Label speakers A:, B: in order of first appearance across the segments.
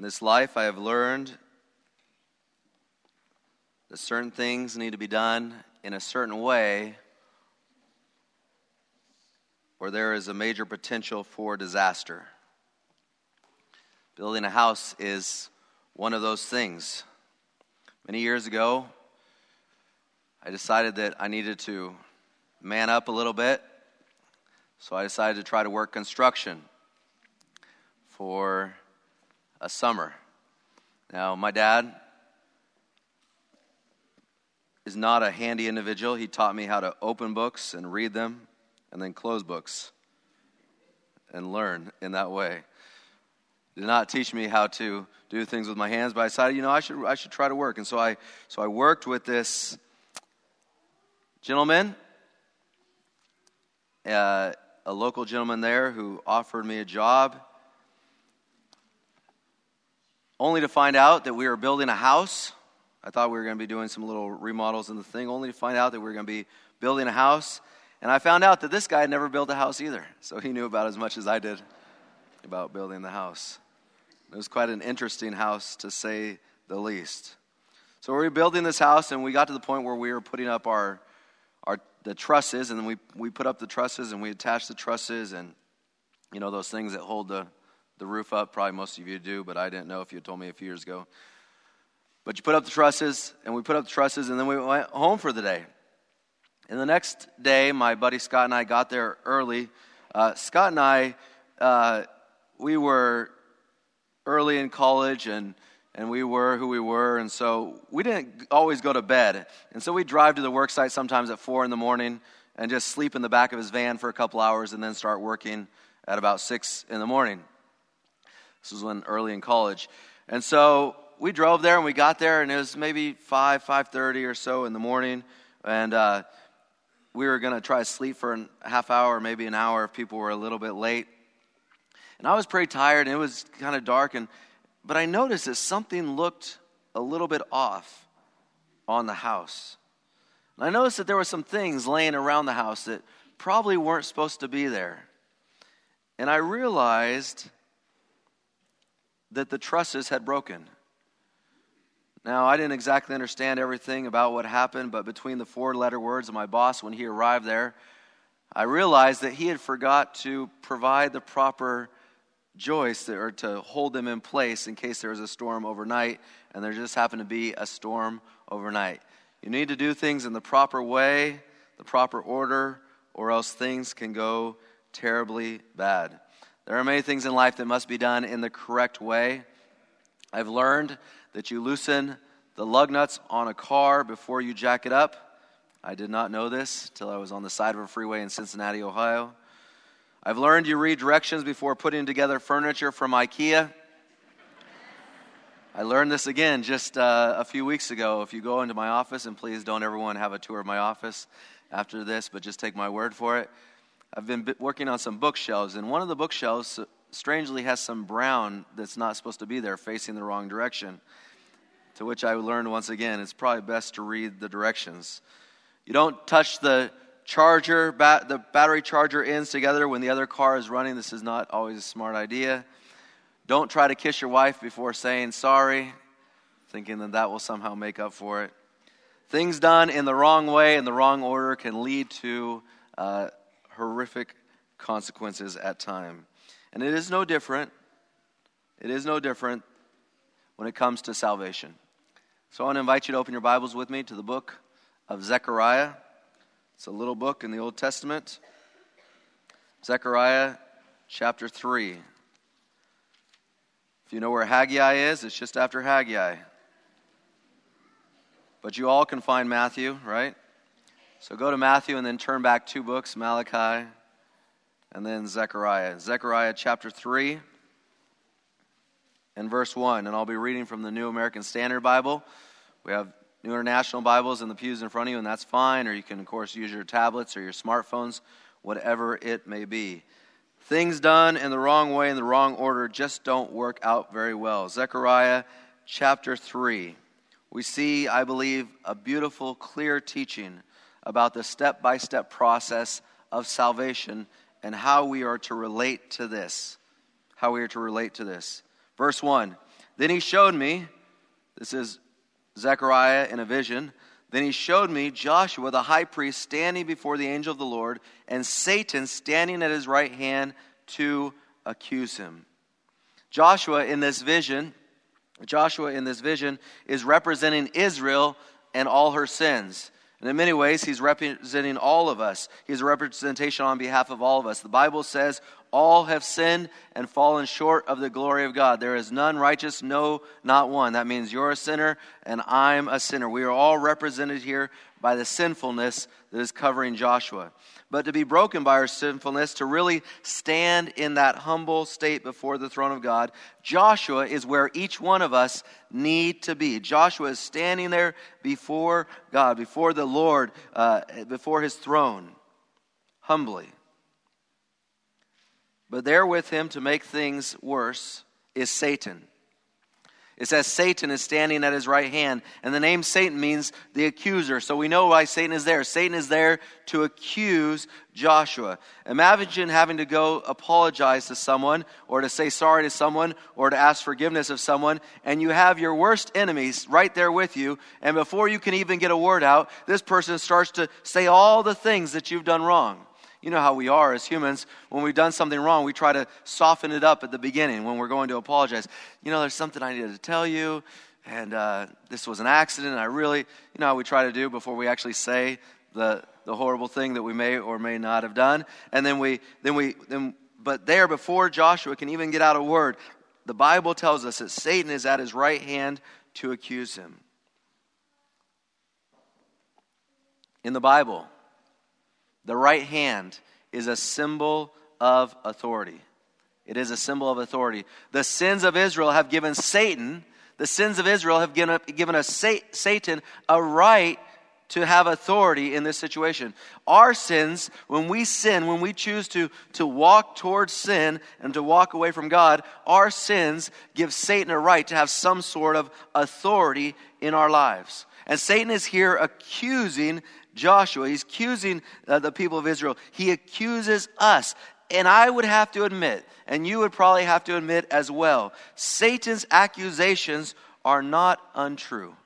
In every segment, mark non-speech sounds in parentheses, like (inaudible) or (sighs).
A: In this life, I have learned that certain things need to be done in a certain way, or there is a major potential for disaster. Building a house is one of those things. Many years ago, I decided that I needed to man up a little bit, so I decided to try to work construction for a summer. Now, my dad is not a handy individual. He taught me how to open books and read them and then close books and learn in that way. Did not teach me how to do things with my hands, but I decided, you know, I should, I should try to work. And so I, so I worked with this gentleman, uh, a local gentleman there who offered me a job only to find out that we were building a house. I thought we were going to be doing some little remodels in the thing, only to find out that we were going to be building a house. And I found out that this guy had never built a house either. So he knew about as much as I did about building the house. It was quite an interesting house, to say the least. So we were building this house, and we got to the point where we were putting up our, our the trusses, and then we, we put up the trusses, and we attached the trusses, and you know those things that hold the the roof up. Probably most of you do, but I didn't know if you told me a few years ago. But you put up the trusses, and we put up the trusses, and then we went home for the day. And the next day, my buddy Scott and I got there early. Uh, Scott and I, uh, we were early in college, and and we were who we were, and so we didn't always go to bed. And so we drive to the work site sometimes at four in the morning and just sleep in the back of his van for a couple hours, and then start working at about six in the morning. This was when early in college. And so we drove there and we got there and it was maybe 5, 5.30 or so in the morning. And uh, we were going to try to sleep for a half hour, maybe an hour if people were a little bit late. And I was pretty tired and it was kind of dark. And, but I noticed that something looked a little bit off on the house. And I noticed that there were some things laying around the house that probably weren't supposed to be there. And I realized that the trusses had broken. Now, I didn't exactly understand everything about what happened, but between the four letter words of my boss when he arrived there, I realized that he had forgot to provide the proper joists or to hold them in place in case there was a storm overnight, and there just happened to be a storm overnight. You need to do things in the proper way, the proper order, or else things can go terribly bad. There are many things in life that must be done in the correct way. I've learned that you loosen the lug nuts on a car before you jack it up. I did not know this till I was on the side of a freeway in Cincinnati, Ohio. I've learned you read directions before putting together furniture from IKEA. I learned this again just uh, a few weeks ago. If you go into my office, and please don't everyone have a tour of my office after this, but just take my word for it. I've been working on some bookshelves, and one of the bookshelves uh, strangely has some brown that's not supposed to be there, facing the wrong direction. To which I learned once again, it's probably best to read the directions. You don't touch the charger, the battery charger ends together when the other car is running. This is not always a smart idea. Don't try to kiss your wife before saying sorry, thinking that that will somehow make up for it. Things done in the wrong way, in the wrong order, can lead to uh, horrific consequences at time. And it is no different. It is no different when it comes to salvation. So I want to invite you to open your Bibles with me to the book of Zechariah. It's a little book in the Old Testament. Zechariah chapter 3. If you know where Haggai is, it's just after Haggai. But you all can find Matthew, right? So go to Matthew and then turn back two books Malachi and then Zechariah. Zechariah chapter 3 and verse 1. And I'll be reading from the New American Standard Bible. We have New International Bibles in the pews in front of you, and that's fine. Or you can, of course, use your tablets or your smartphones, whatever it may be. Things done in the wrong way, in the wrong order, just don't work out very well. Zechariah chapter 3. We see, I believe, a beautiful, clear teaching about the step by step process of salvation and how we are to relate to this. How we are to relate to this. Verse 1 Then he showed me, this is Zechariah in a vision. Then he showed me Joshua the high priest standing before the angel of the Lord, and Satan standing at his right hand to accuse him. Joshua in this vision, Joshua in this vision is representing Israel and all her sins. And in many ways, he's representing all of us. He's a representation on behalf of all of us. The Bible says, All have sinned and fallen short of the glory of God. There is none righteous, no, not one. That means you're a sinner and I'm a sinner. We are all represented here by the sinfulness that is covering Joshua but to be broken by our sinfulness, to really stand in that humble state before the throne of God. Joshua is where each one of us need to be. Joshua is standing there before God, before the Lord, uh, before his throne, humbly. But there with him to make things worse is Satan. It says Satan is standing at his right hand. And the name Satan means the accuser. So we know why Satan is there. Satan is there to accuse Joshua. Imagine having to go apologize to someone, or to say sorry to someone, or to ask forgiveness of someone, and you have your worst enemies right there with you. And before you can even get a word out, this person starts to say all the things that you've done wrong. You know how we are as humans. When we've done something wrong, we try to soften it up at the beginning when we're going to apologize. You know, there's something I needed to tell you, and uh, this was an accident. I really, you know how we try to do before we actually say the, the horrible thing that we may or may not have done. And then we, then we, then, but there before Joshua can even get out a word, the Bible tells us that Satan is at his right hand to accuse him. In the Bible, the right hand is a symbol of authority. It is a symbol of authority. The sins of Israel have given Satan, the sins of Israel have given, given us Satan a right to have authority in this situation. Our sins, when we sin, when we choose to, to walk towards sin and to walk away from God, our sins give Satan a right to have some sort of authority in our lives. And Satan is here accusing Joshua. He's accusing uh, the people of Israel. He accuses us. And I would have to admit, and you would probably have to admit as well, Satan's accusations are not untrue.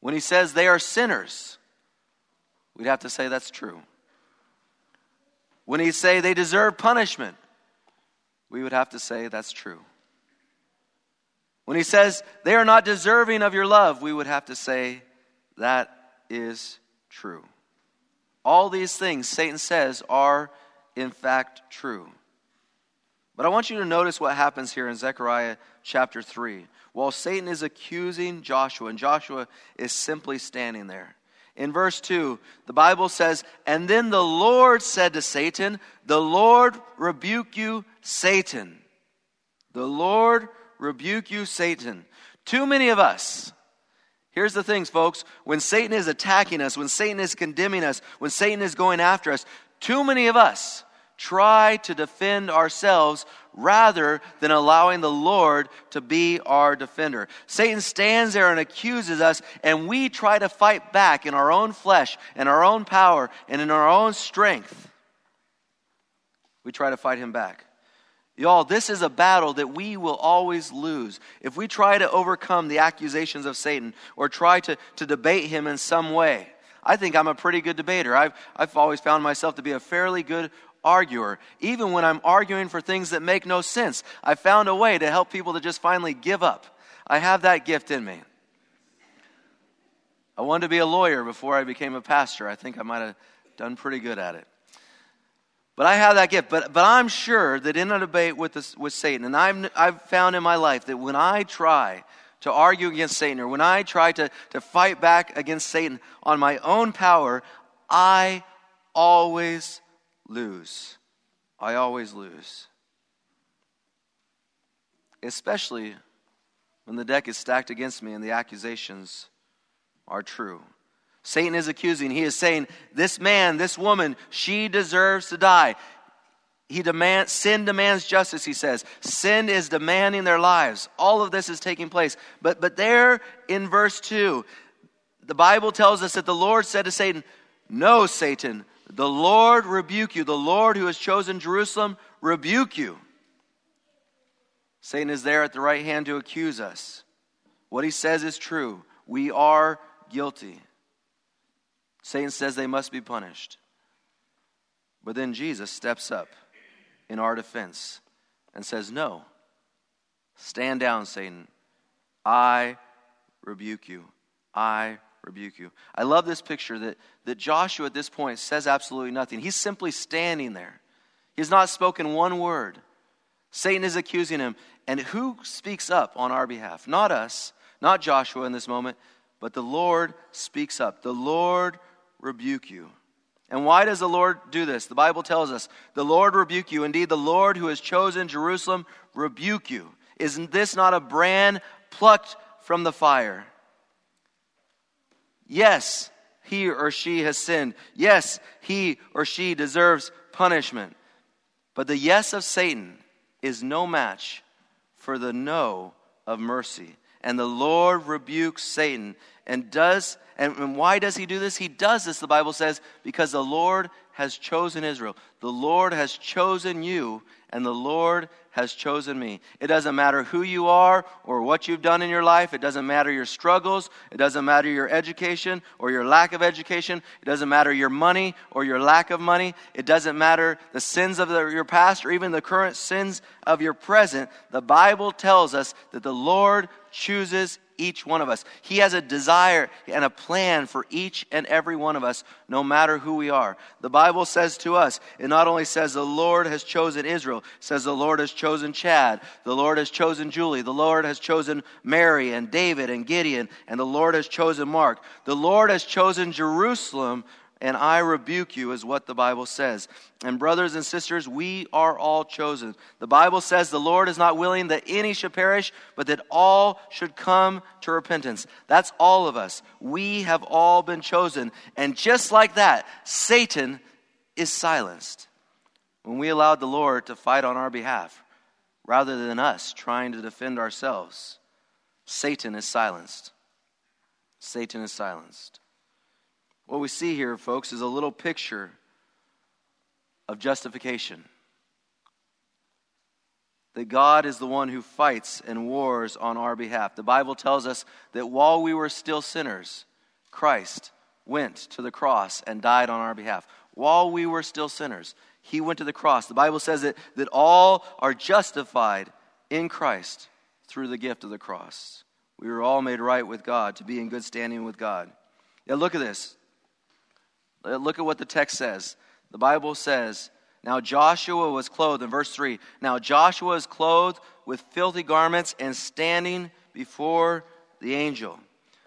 A: When he says they are sinners, we'd have to say that's true. When he say they deserve punishment, we would have to say that's true. When he says they are not deserving of your love, we would have to say that is true. All these things Satan says are, in fact, true. But I want you to notice what happens here in Zechariah chapter 3. While Satan is accusing Joshua, and Joshua is simply standing there. In verse 2, the Bible says, And then the Lord said to Satan, The Lord rebuke you, Satan. The Lord rebuke you, Satan. Too many of us, Here's the things, folks. When Satan is attacking us, when Satan is condemning us, when Satan is going after us, too many of us try to defend ourselves rather than allowing the Lord to be our defender. Satan stands there and accuses us, and we try to fight back in our own flesh and our own power and in our own strength. We try to fight him back. Y'all, this is a battle that we will always lose. If we try to overcome the accusations of Satan or try to, to debate him in some way, I think I'm a pretty good debater. I've, I've always found myself to be a fairly good arguer. Even when I'm arguing for things that make no sense, I found a way to help people to just finally give up. I have that gift in me. I wanted to be a lawyer before I became a pastor. I think I might have done pretty good at it. But I have that gift. But, but I'm sure that in a debate with, this, with Satan, and I've, I've found in my life that when I try to argue against Satan or when I try to, to fight back against Satan on my own power, I always lose. I always lose. Especially when the deck is stacked against me and the accusations are true. Satan is accusing. He is saying, This man, this woman, she deserves to die. He demands, sin demands justice, he says. Sin is demanding their lives. All of this is taking place. But, but there in verse 2, the Bible tells us that the Lord said to Satan, No, Satan, the Lord rebuke you. The Lord who has chosen Jerusalem rebuke you. Satan is there at the right hand to accuse us. What he says is true. We are guilty. Satan says they must be punished. But then Jesus steps up in our defense and says, No, stand down, Satan. I rebuke you. I rebuke you. I love this picture that, that Joshua at this point says absolutely nothing. He's simply standing there. He's not spoken one word. Satan is accusing him. And who speaks up on our behalf? Not us, not Joshua in this moment, but the Lord speaks up. The Lord rebuke you. And why does the Lord do this? The Bible tells us, the Lord rebuke you. Indeed, the Lord who has chosen Jerusalem rebuke you. Isn't this not a brand plucked from the fire? Yes, he or she has sinned. Yes, he or she deserves punishment. But the yes of Satan is no match for the no of mercy. And the Lord rebukes Satan and does and, why does he do this? He does this, the Bible says, because the Lord has chosen Israel. The Lord has chosen you, and the Lord has chosen me. It doesn't matter who you are or what you've done in your life. It doesn't matter your struggles. It doesn't matter your education or your lack of education. It doesn't matter your money or your lack of money. It doesn't matter the sins of the, your past or even the current sins of your present. The Bible tells us that the Lord chooses each one of us. He has a desire and a plan for each and every one of us, no matter who we are. The Bible says to us, it not only says the Lord has chosen Israel, says the Lord has chosen Chad, the Lord has chosen Julie, the Lord has chosen Mary and David and Gideon, and the Lord has chosen Mark. The Lord has chosen Jerusalem and I rebuke you, is what the Bible says. And, brothers and sisters, we are all chosen. The Bible says the Lord is not willing that any should perish, but that all should come to repentance. That's all of us. We have all been chosen. And just like that, Satan is silenced when we allowed the Lord to fight on our behalf rather than us trying to defend ourselves. Satan is silenced. Satan is silenced. What we see here, folks, is a little picture of justification. That God is the one who fights and wars on our behalf. The Bible tells us that while we were still sinners, Christ went to the cross and died on our behalf. While we were still sinners, he went to the cross. The Bible says that, that all are justified in Christ through the gift of the cross. We were all made right with God to be in good standing with God. Now, look at this. Uh, look at what the text says. The Bible says, Now Joshua was clothed, in verse 3, now Joshua is clothed with filthy garments and standing before the angel.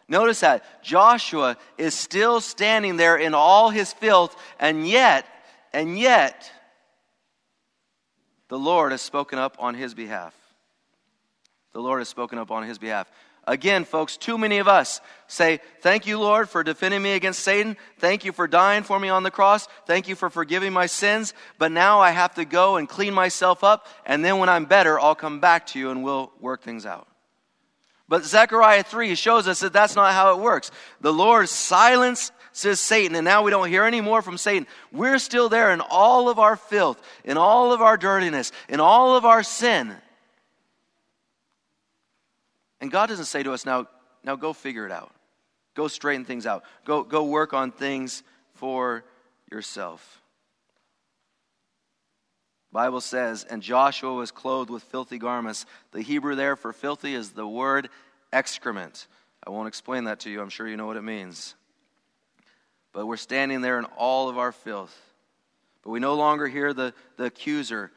A: Notice that Joshua is still standing there in all his filth, and yet, and yet, the Lord has spoken up on his behalf. The Lord has spoken up on his behalf. Again, folks, too many of us say, Thank you, Lord, for defending me against Satan. Thank you for dying for me on the cross. Thank you for forgiving my sins. But now I have to go and clean myself up. And then when I'm better, I'll come back to you and we'll work things out. But Zechariah 3 shows us that that's not how it works. The Lord says Satan, and now we don't hear any more from Satan. We're still there in all of our filth, in all of our dirtiness, in all of our sin. And God doesn't say to us, now, now go figure it out. Go straighten things out. Go, go work on things for yourself. Bible says, and Joshua was clothed with filthy garments. The Hebrew there for filthy is the word excrement. I won't explain that to you. I'm sure you know what it means. But we're standing there in all of our filth. But we no longer hear the, the accuser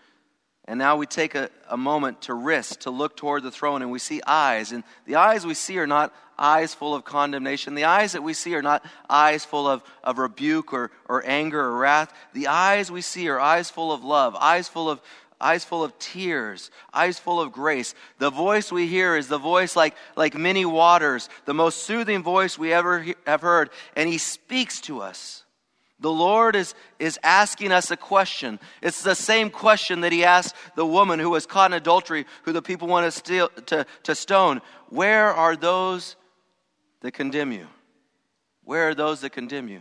A: and now we take a, a moment to risk, to look toward the throne, and we see eyes. And the eyes we see are not eyes full of condemnation. The eyes that we see are not eyes full of, of rebuke or, or anger or wrath. The eyes we see are eyes full of love, eyes full of, eyes full of tears, eyes full of grace. The voice we hear is the voice like, like many waters, the most soothing voice we ever he- have heard. And he speaks to us. The Lord is, is asking us a question. It's the same question that He asked the woman who was caught in adultery, who the people want to, steal, to, to stone. Where are those that condemn you? Where are those that condemn you?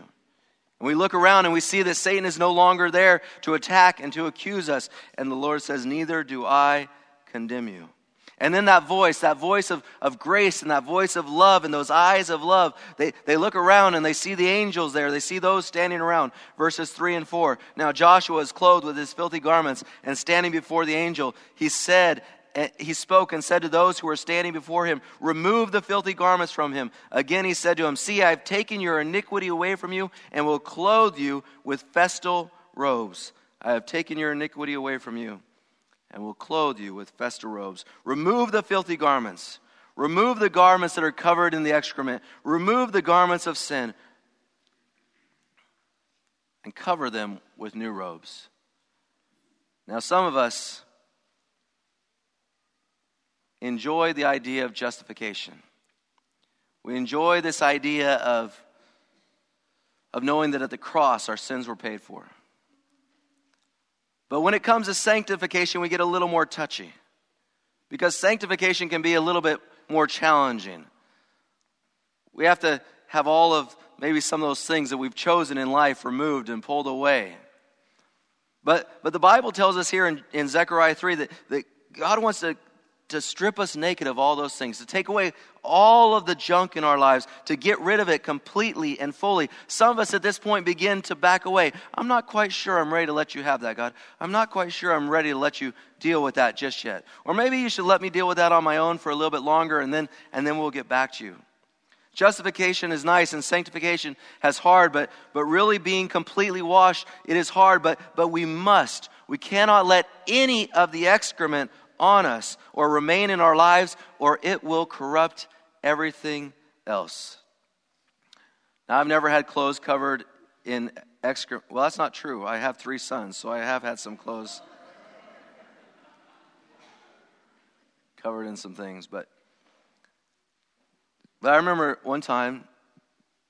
A: And we look around and we see that Satan is no longer there to attack and to accuse us. And the Lord says, Neither do I condemn you. And then that voice, that voice of, of grace and that voice of love and those eyes of love, they, they look around and they see the angels there. They see those standing around. Verses 3 and 4. Now Joshua is clothed with his filthy garments and standing before the angel, he said, eh, he spoke and said to those who were standing before him, Remove the filthy garments from him. Again he said to him, See, I have taken your iniquity away from you and will clothe you with festal robes. I have taken your iniquity away from you and will clothe you with festal robes. Remove the filthy garments. Remove the garments that are covered in the excrement. Remove the garments of sin and cover them with new robes. Now, some of us enjoy the idea of justification. We enjoy this idea of, of knowing that at the cross our sins were paid for. But when it comes to sanctification, we get a little more touchy because sanctification can be a little bit more challenging. We have to have all of maybe some of those things that we've chosen in life removed and pulled away. But, but the Bible tells us here in, in Zechariah 3 that, that God wants to to strip us naked of all those things, to take away all of the junk in our lives, to get rid of it completely and fully. Some of us at this point begin to back away. I'm not quite sure I'm ready to let you have that, God. I'm not quite sure I'm ready to let you deal with that just yet. Or maybe you should let me deal with that on my own for a little bit longer and then and then we'll get back to you. Justification is nice and sanctification has hard, but, but really being completely washed, it is hard, but, but we must. We cannot let any of the excrement on us or remain in our lives, or it will corrupt everything else. Now, I've never had clothes covered in excrement. Well, that's not true. I have three sons, so I have had some clothes covered in some things. But, but I remember one time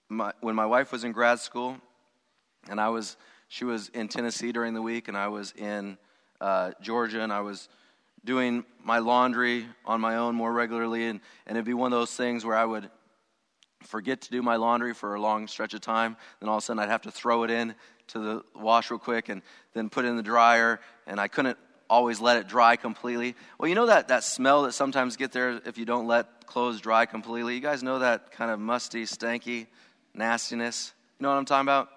A: my, when my wife was in grad school, and I was, she was in Tennessee during the week, and I was in uh, Georgia, and I was doing my laundry on my own more regularly, and, and it'd be one of those things where I would forget to do my laundry for a long stretch of time. Then all of a sudden, I'd have to throw it in to the wash real quick and then put it in the dryer, and I couldn't always let it dry completely. Well, you know that, that smell that sometimes get there if you don't let clothes dry completely? You guys know that kind of musty, stanky nastiness? You know what I'm talking about?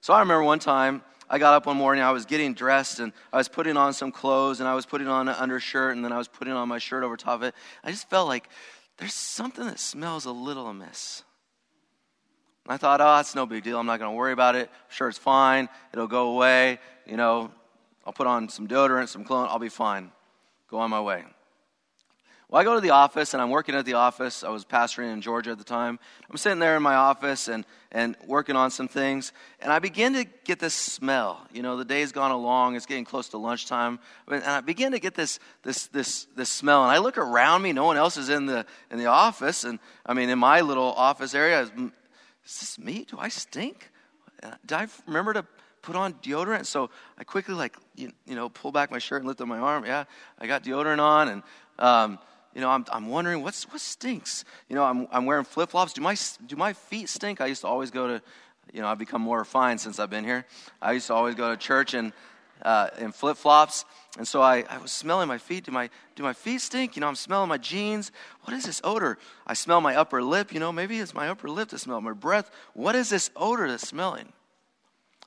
A: So I remember one time I got up one morning, I was getting dressed, and I was putting on some clothes, and I was putting on an undershirt, and then I was putting on my shirt over top of it. I just felt like there's something that smells a little amiss. And I thought, ah, oh, that's no big deal. I'm not going to worry about it. I'm sure it's fine. It'll go away. You know, I'll put on some deodorant, some cologne. I'll be fine. Go on my way. Well, I go to the office and I'm working at the office. I was pastoring in Georgia at the time. I'm sitting there in my office and, and working on some things. And I begin to get this smell. You know, the day's gone along, it's getting close to lunchtime. And I begin to get this, this, this, this smell. And I look around me, no one else is in the, in the office. And I mean, in my little office area, is, is this me? Do I stink? Did I remember to put on deodorant? So I quickly, like, you, you know, pull back my shirt and lift up my arm. Yeah, I got deodorant on. And, um, you know, I'm, I'm wondering what's, what stinks. You know, I'm, I'm wearing flip flops. Do my, do my feet stink? I used to always go to, you know, I've become more refined since I've been here. I used to always go to church in, uh, in flip flops. And so I, I was smelling my feet. Do my, do my feet stink? You know, I'm smelling my jeans. What is this odor? I smell my upper lip. You know, maybe it's my upper lip that smells, my breath. What is this odor that's smelling?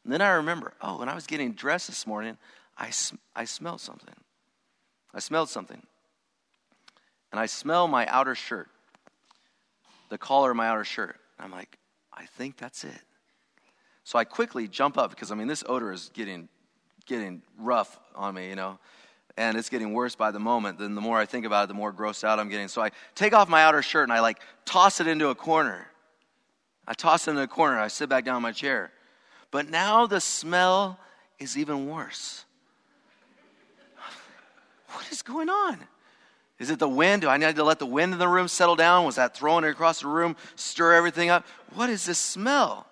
A: And then I remember, oh, when I was getting dressed this morning, I, I smelled something. I smelled something and I smell my outer shirt, the collar of my outer shirt. I'm like, I think that's it. So I quickly jump up because I mean this odor is getting getting rough on me, you know. And it's getting worse by the moment. Then the more I think about it, the more grossed out I'm getting. So I take off my outer shirt and I like toss it into a corner. I toss it into a corner. I sit back down in my chair. But now the smell is even worse. (sighs) What is going on? Is it the wind? Do I need to let the wind in the room settle down? Was that throwing it across the room, stir everything up? What is this smell?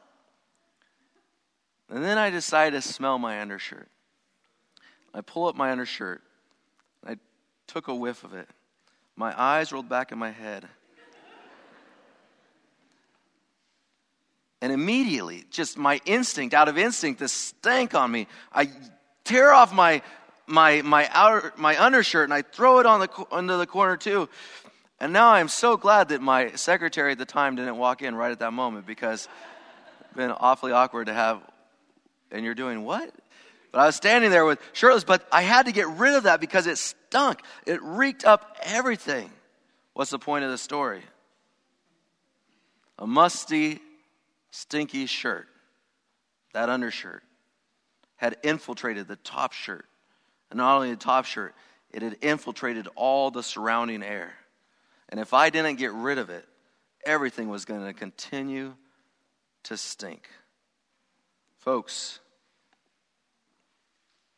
A: And then I decide to smell my undershirt. I pull up my undershirt. I took a whiff of it. My eyes rolled back in my head. And immediately, just my instinct, out of instinct, this stank on me. I tear off my my, my, outer, my undershirt and I throw it on the, into the corner too. And now I'm so glad that my secretary at the time didn't walk in right at that moment because it's been awfully awkward to have, and you're doing what? But I was standing there with shirtless, but I had to get rid of that because it stunk. It reeked up everything. What's the point of the story? A musty, stinky shirt, that undershirt, had infiltrated the top shirt. And not only the top shirt, it had infiltrated all the surrounding air. And if I didn't get rid of it, everything was going to continue to stink. Folks,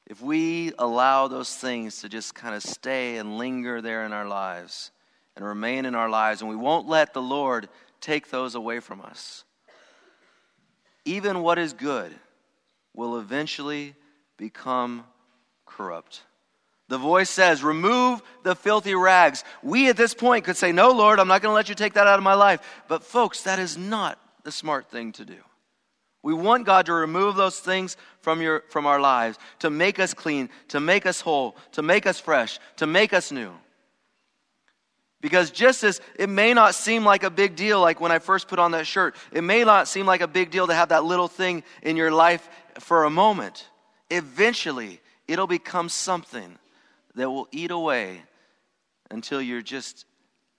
A: if we allow those things to just kind of stay and linger there in our lives and remain in our lives, and we won't let the Lord take those away from us, even what is good will eventually become corrupt. The voice says, Remove the filthy rags. We at this point could say, No, Lord, I'm not going to let you take that out of my life. But, folks, that is not the smart thing to do. We want God to remove those things from, your, from our lives, to make us clean, to make us whole, to make us fresh, to make us new. Because just as it may not seem like a big deal, like when I first put on that shirt, it may not seem like a big deal to have that little thing in your life for a moment. Eventually, it'll become something that will eat away until you're just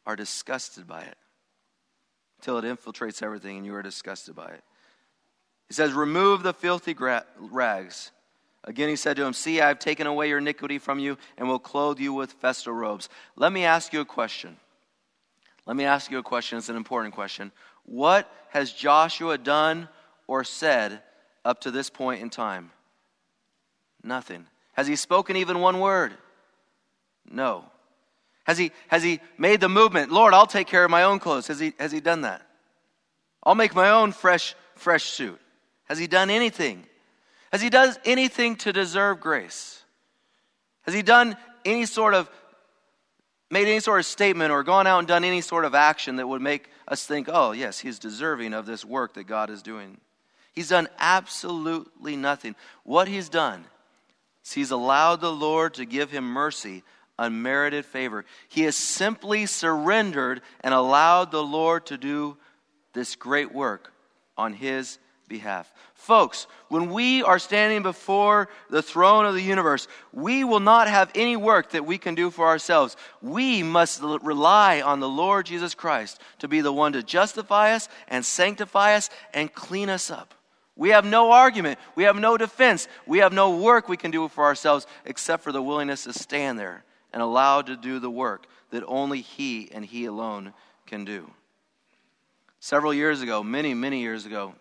A: are disgusted by it. Until it infiltrates everything and you are disgusted by it. He says, Remove the filthy gra- rags. Again, he said to him, See, I have taken away your iniquity from you and will clothe you with festal robes. Let me ask you a question. Let me ask you a question. It's an important question. What has Joshua done or said up to this point in time? Nothing. Has he spoken even one word? No. Has he, has he made the movement, Lord, I'll take care of my own clothes? Has he, has he done that? I'll make my own fresh, fresh suit. Has he done anything? Has he done anything to deserve grace? Has he done any sort of, made any sort of statement or gone out and done any sort of action that would make us think, oh, yes, he's deserving of this work that God is doing? He's done absolutely nothing. What he's done is he's allowed the Lord to give him mercy unmerited favor. He has simply surrendered and allowed the Lord to do this great work on his behalf. Folks, when we are standing before the throne of the universe, we will not have any work that we can do for ourselves. We must rely on the Lord Jesus Christ to be the one to justify us and sanctify us and clean us up. We have no argument. We have no defense. We have no work we can do for ourselves except for the willingness to stand there and allowed to do the work that only He and He alone can do. Several years ago, many, many years ago,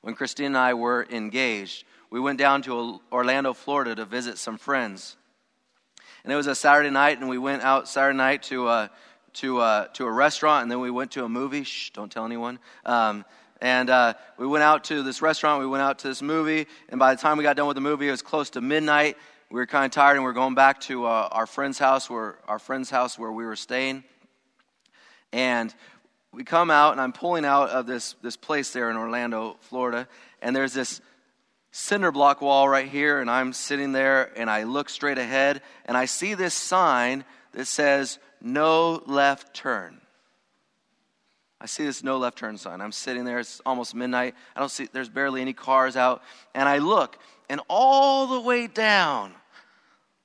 A: when Christine and I were engaged, we went down to Orlando, Florida to visit some friends. And it was a Saturday night, and we went out Saturday night to, uh, to, uh, to a restaurant, and then we went to a movie. Shh, don't tell anyone. Um, and uh, we went out to this restaurant, we went out to this movie, and by the time we got done with the movie, it was close to midnight. We were kind of tired and we are going back to uh, our friend's house where our friend's house where we were staying. And we come out and i'm pulling out of this, this place there in orlando florida and there's this cinder block wall right here and i'm sitting there and i look straight ahead and i see this sign that says no left turn I see this no left turn sign. I'm sitting there. It's almost midnight. I don't see, there's barely any cars out. And I look, and all the way down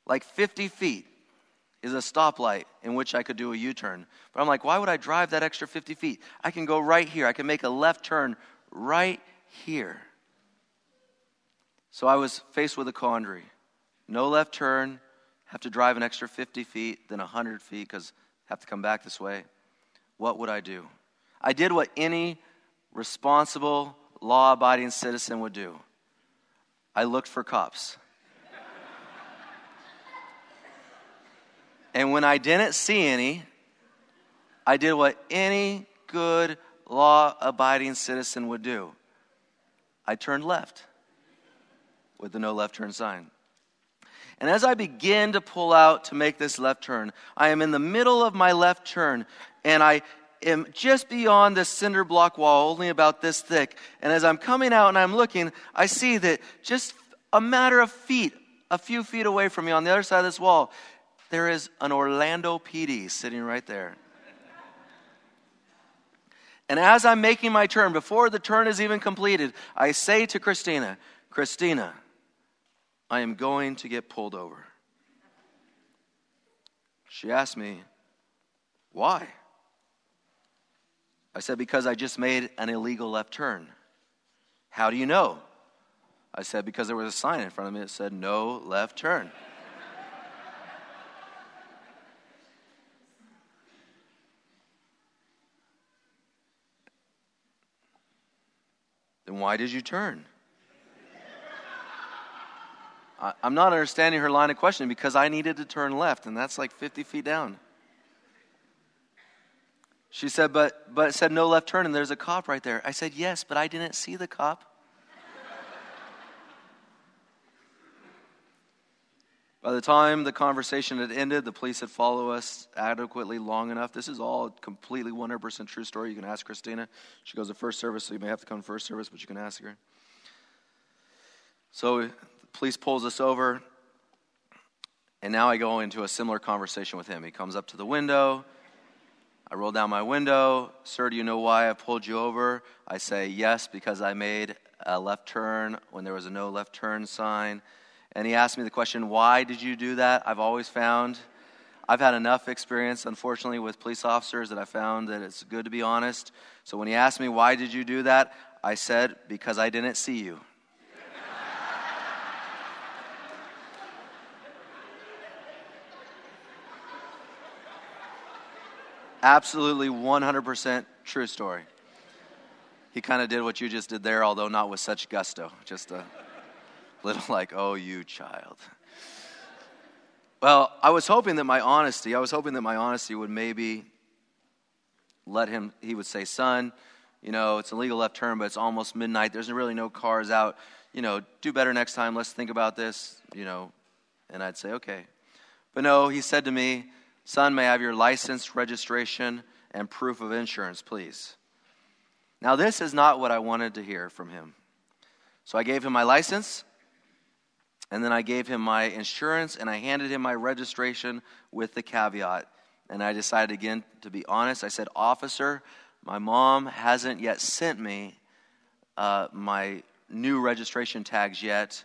A: like 50 feet is a stoplight in which I could do a U turn. But I'm like, why would I drive that extra 50 feet? I can go right here. I can make a left turn right here. So I was faced with a quandary. No left turn, have to drive an extra 50 feet, then 100 feet because have to come back this way. What would I do? I did what any responsible, law abiding citizen would do I looked for cops. And when I didn't see any, I did what any good law abiding citizen would do I turned left with the no left turn sign. And as I begin to pull out to make this left turn, I am in the middle of my left turn and I am just beyond this cinder block wall, only about this thick. And as I'm coming out and I'm looking, I see that just a matter of feet a few feet away from me on the other side of this wall, there is an Orlando PD sitting right there. And as I'm making my turn, before the turn is even completed, I say to Christina, Christina, I am going to get pulled over. She asked me, Why? I said, Because I just made an illegal left turn. How do you know? I said, Because there was a sign in front of me that said, No left turn. then why did you turn? I'm not understanding her line of questioning because I needed to turn left, and that's like 50 feet down. She said, but, but said no left turn, and there's a cop right there. I said, yes, but I didn't see the cop. By the time the conversation had ended, the police had followed us adequately long enough. This is all completely 100% true story. You can ask Christina. She goes to first service, so you may have to come to first service, but you can ask her. So the police pulls us over, and now I go into a similar conversation with him. He comes up to the window. I roll down my window. Sir, do you know why I pulled you over? I say, Yes, because I made a left turn when there was a no left turn sign. And he asked me the question, Why did you do that? I've always found, I've had enough experience, unfortunately, with police officers that I found that it's good to be honest. So when he asked me, Why did you do that? I said, Because I didn't see you. Absolutely 100% true story. He kind of did what you just did there, although not with such gusto. Just a little (laughs) like, oh, you child. Well, I was hoping that my honesty, I was hoping that my honesty would maybe let him, he would say, son, you know, it's a legal left turn, but it's almost midnight. There's really no cars out. You know, do better next time. Let's think about this, you know. And I'd say, okay. But no, he said to me, Son, may I have your license, registration, and proof of insurance, please? Now, this is not what I wanted to hear from him. So I gave him my license, and then I gave him my insurance, and I handed him my registration with the caveat. And I decided again to be honest. I said, Officer, my mom hasn't yet sent me uh, my new registration tags yet.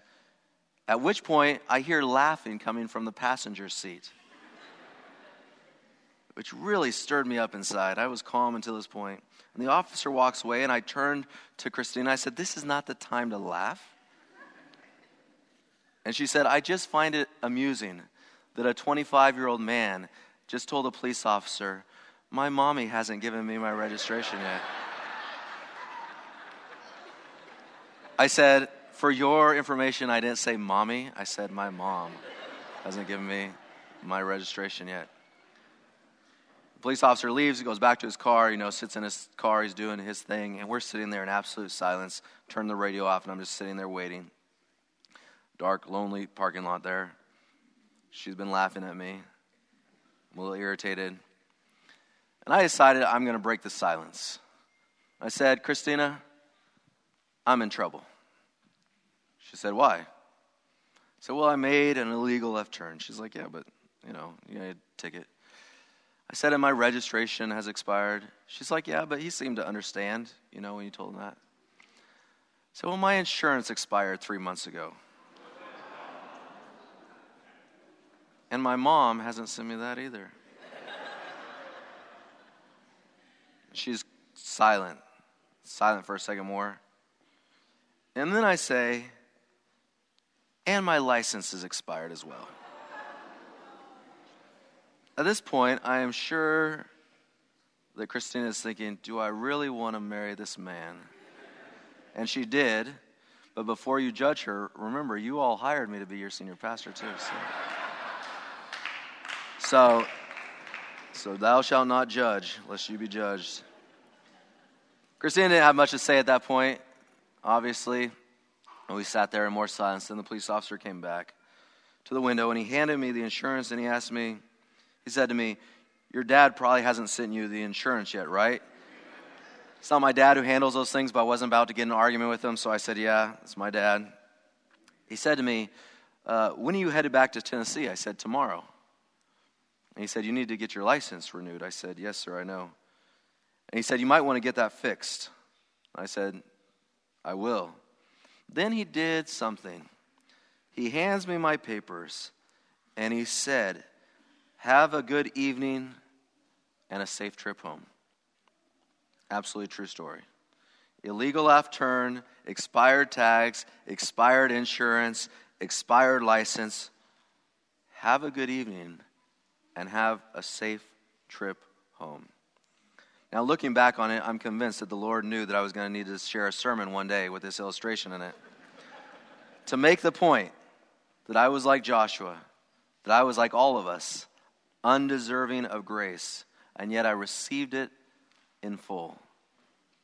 A: At which point, I hear laughing coming from the passenger seat which really stirred me up inside. I was calm until this point. And the officer walks away, and I turned to Christina. I said, This is not the time to laugh. And she said, I just find it amusing that a 25 year old man just told a police officer, My mommy hasn't given me my registration yet. I said, For your information, I didn't say mommy. I said, My mom hasn't given me my registration yet. Police officer leaves, he goes back to his car, you know, sits in his car, he's doing his thing, and we're sitting there in absolute silence. Turn the radio off, and I'm just sitting there waiting. Dark, lonely parking lot there. She's been laughing at me. I'm a little irritated. And I decided I'm going to break the silence. I said, Christina, I'm in trouble. She said, Why? I said, Well, I made an illegal left turn. She's like, Yeah, but, you know, you got a ticket. I said, and my registration has expired. She's like, yeah, but he seemed to understand, you know, when you told him that. So, well, my insurance expired three months ago. And my mom hasn't sent me that either. She's silent, silent for a second more. And then I say, and my license is expired as well. At this point, I am sure that Christina is thinking, Do I really want to marry this man? And she did. But before you judge her, remember, you all hired me to be your senior pastor, too. So, so, so thou shalt not judge, lest you be judged. Christina didn't have much to say at that point, obviously. And we sat there in more silence. Then the police officer came back to the window and he handed me the insurance and he asked me, he said to me, Your dad probably hasn't sent you the insurance yet, right? It's not my dad who handles those things, but I wasn't about to get an argument with him, so I said, Yeah, it's my dad. He said to me, uh, When are you headed back to Tennessee? I said, Tomorrow. And he said, You need to get your license renewed. I said, Yes, sir, I know. And he said, You might want to get that fixed. I said, I will. Then he did something. He hands me my papers and he said, Have a good evening and a safe trip home. Absolutely true story. Illegal left turn, expired tags, expired insurance, expired license. Have a good evening and have a safe trip home. Now, looking back on it, I'm convinced that the Lord knew that I was going to need to share a sermon one day with this illustration in it. to make the point that I was like Joshua, that I was like all of us, undeserving of grace, and yet I received it in full.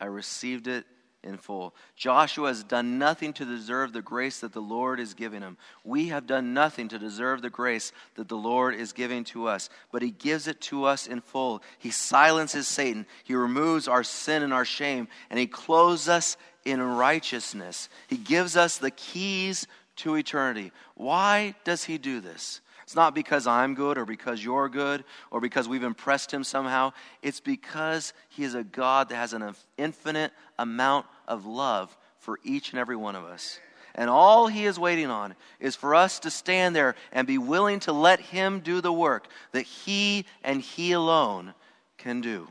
A: I received it in full. Joshua has done nothing to deserve the grace that the Lord is giving him. We have done nothing to deserve the grace that the Lord is giving to us, but he gives it to us in full. He silences Satan, he removes our sin and our shame, and he clothes us in righteousness. He gives us the keys to eternity. Why does he do this? It's not because I'm good or because you're good or because we've impressed him somehow. It's because he is a God that has an infinite amount of love for each and every one of us. And all he is waiting on is for us to stand there and be willing to let him do the work that he and he alone can do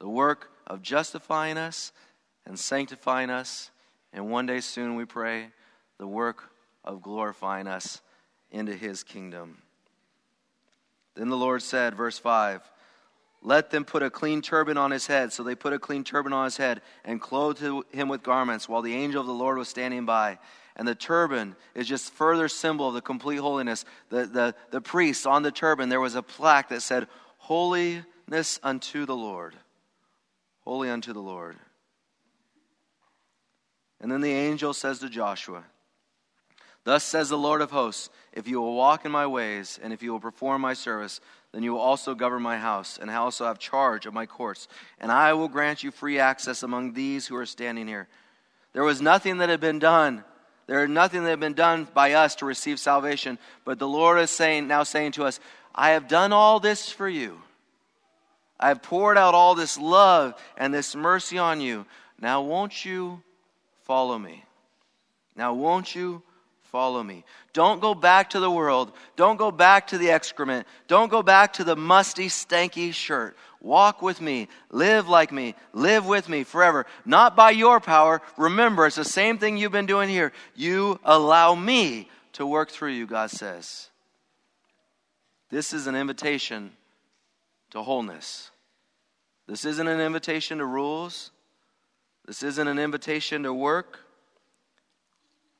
A: the work of justifying us and sanctifying us. And one day soon, we pray, the work of glorifying us into his kingdom. Then the Lord said, verse 5, Let them put a clean turban on his head. So they put a clean turban on his head and clothed him with garments while the angel of the Lord was standing by. And the turban is just further symbol of the complete holiness. The, the, the priest on the turban, there was a plaque that said, Holiness unto the Lord. Holy unto the Lord. And then the angel says to Joshua, Thus says the Lord of hosts If you will walk in my ways, and if you will perform my service, then you will also govern my house, and I also have charge of my courts. And I will grant you free access among these who are standing here. There was nothing that had been done. There had nothing that had been done by us to receive salvation. But the Lord is saying, now saying to us, I have done all this for you. I have poured out all this love and this mercy on you. Now, won't you follow me? Now, won't you follow me. Don't go back to the world. Don't go back to the excrement. Don't go back to the musty, stanky shirt. Walk with me. Live like me. Live with me forever. Not by your power. Remember, it's the same thing you've been doing here. You allow me to work through you, God says. This is an invitation to wholeness. This isn't an invitation to rules. This isn't an invitation to work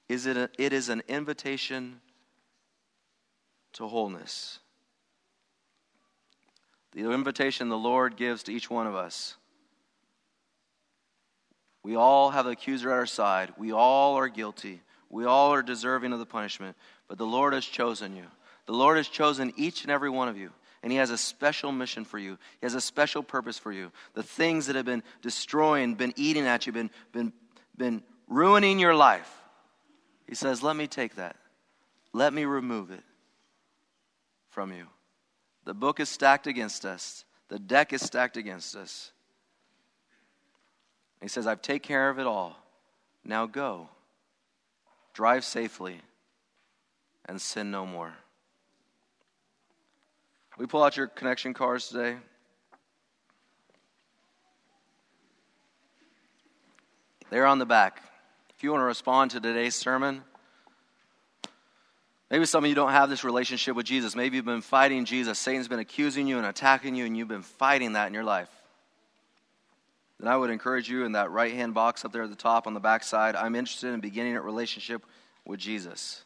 A: is it, a, it is an invitation to wholeness. The invitation the Lord gives to each one of us. We all have the accuser at our side. We all are guilty. We all are deserving of the punishment. But the Lord has chosen you. The Lord has chosen each and every one of you. And He has a special mission for you. He has a special purpose for you. The things that have been destroying, been eating at you, been, been, been ruining your life. He says, Let me take that. Let me remove it from you. The book is stacked against us, the deck is stacked against us. He says, I've taken care of it all. Now go. Drive safely and sin no more. We pull out your connection cards today. They're on the back. If you want to respond to today's sermon, maybe some of you don't have this relationship with Jesus. Maybe you've been fighting Jesus. Satan's been accusing you and attacking you, and you've been fighting that in your life. Then I would encourage you in that right hand box up there at the top on the back side. I'm interested in beginning a relationship with Jesus.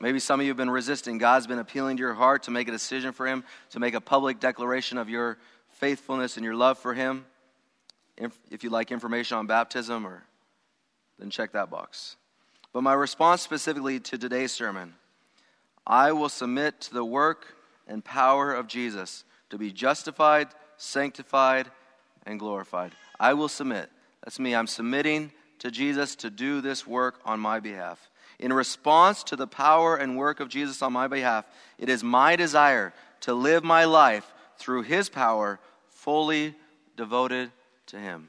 A: Maybe some of you have been resisting. God's been appealing to your heart to make a decision for Him, to make a public declaration of your faithfulness and your love for Him. If you'd like information on baptism or then check that box. But my response specifically to today's sermon I will submit to the work and power of Jesus to be justified, sanctified, and glorified. I will submit. That's me. I'm submitting to Jesus to do this work on my behalf. In response to the power and work of Jesus on my behalf, it is my desire to live my life through his power, fully devoted to him.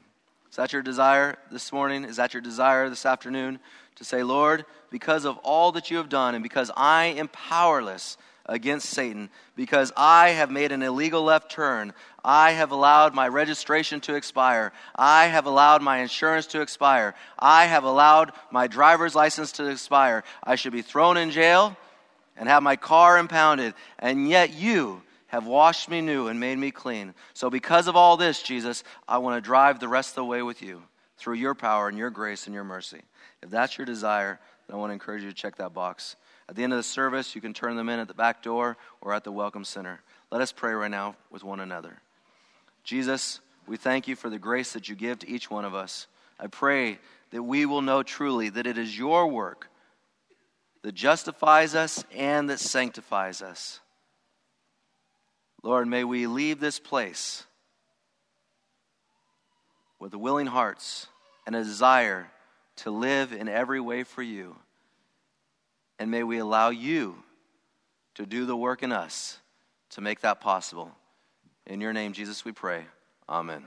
A: Is that your desire this morning? Is that your desire this afternoon? To say, Lord, because of all that you have done and because I am powerless against Satan, because I have made an illegal left turn, I have allowed my registration to expire, I have allowed my insurance to expire, I have allowed my driver's license to expire, I should be thrown in jail and have my car impounded, and yet you have washed me new and made me clean. So, because of all this, Jesus, I want to drive the rest of the way with you through your power and your grace and your mercy. If that's your desire, then I want to encourage you to check that box. At the end of the service, you can turn them in at the back door or at the Welcome Center. Let us pray right now with one another. Jesus, we thank you for the grace that you give to each one of us. I pray that we will know truly that it is your work that justifies us and that sanctifies us. Lord, may we leave this place with willing hearts and a desire to live in every way for you. And may we allow you to do the work in us to make that possible. In your name, Jesus, we pray. Amen.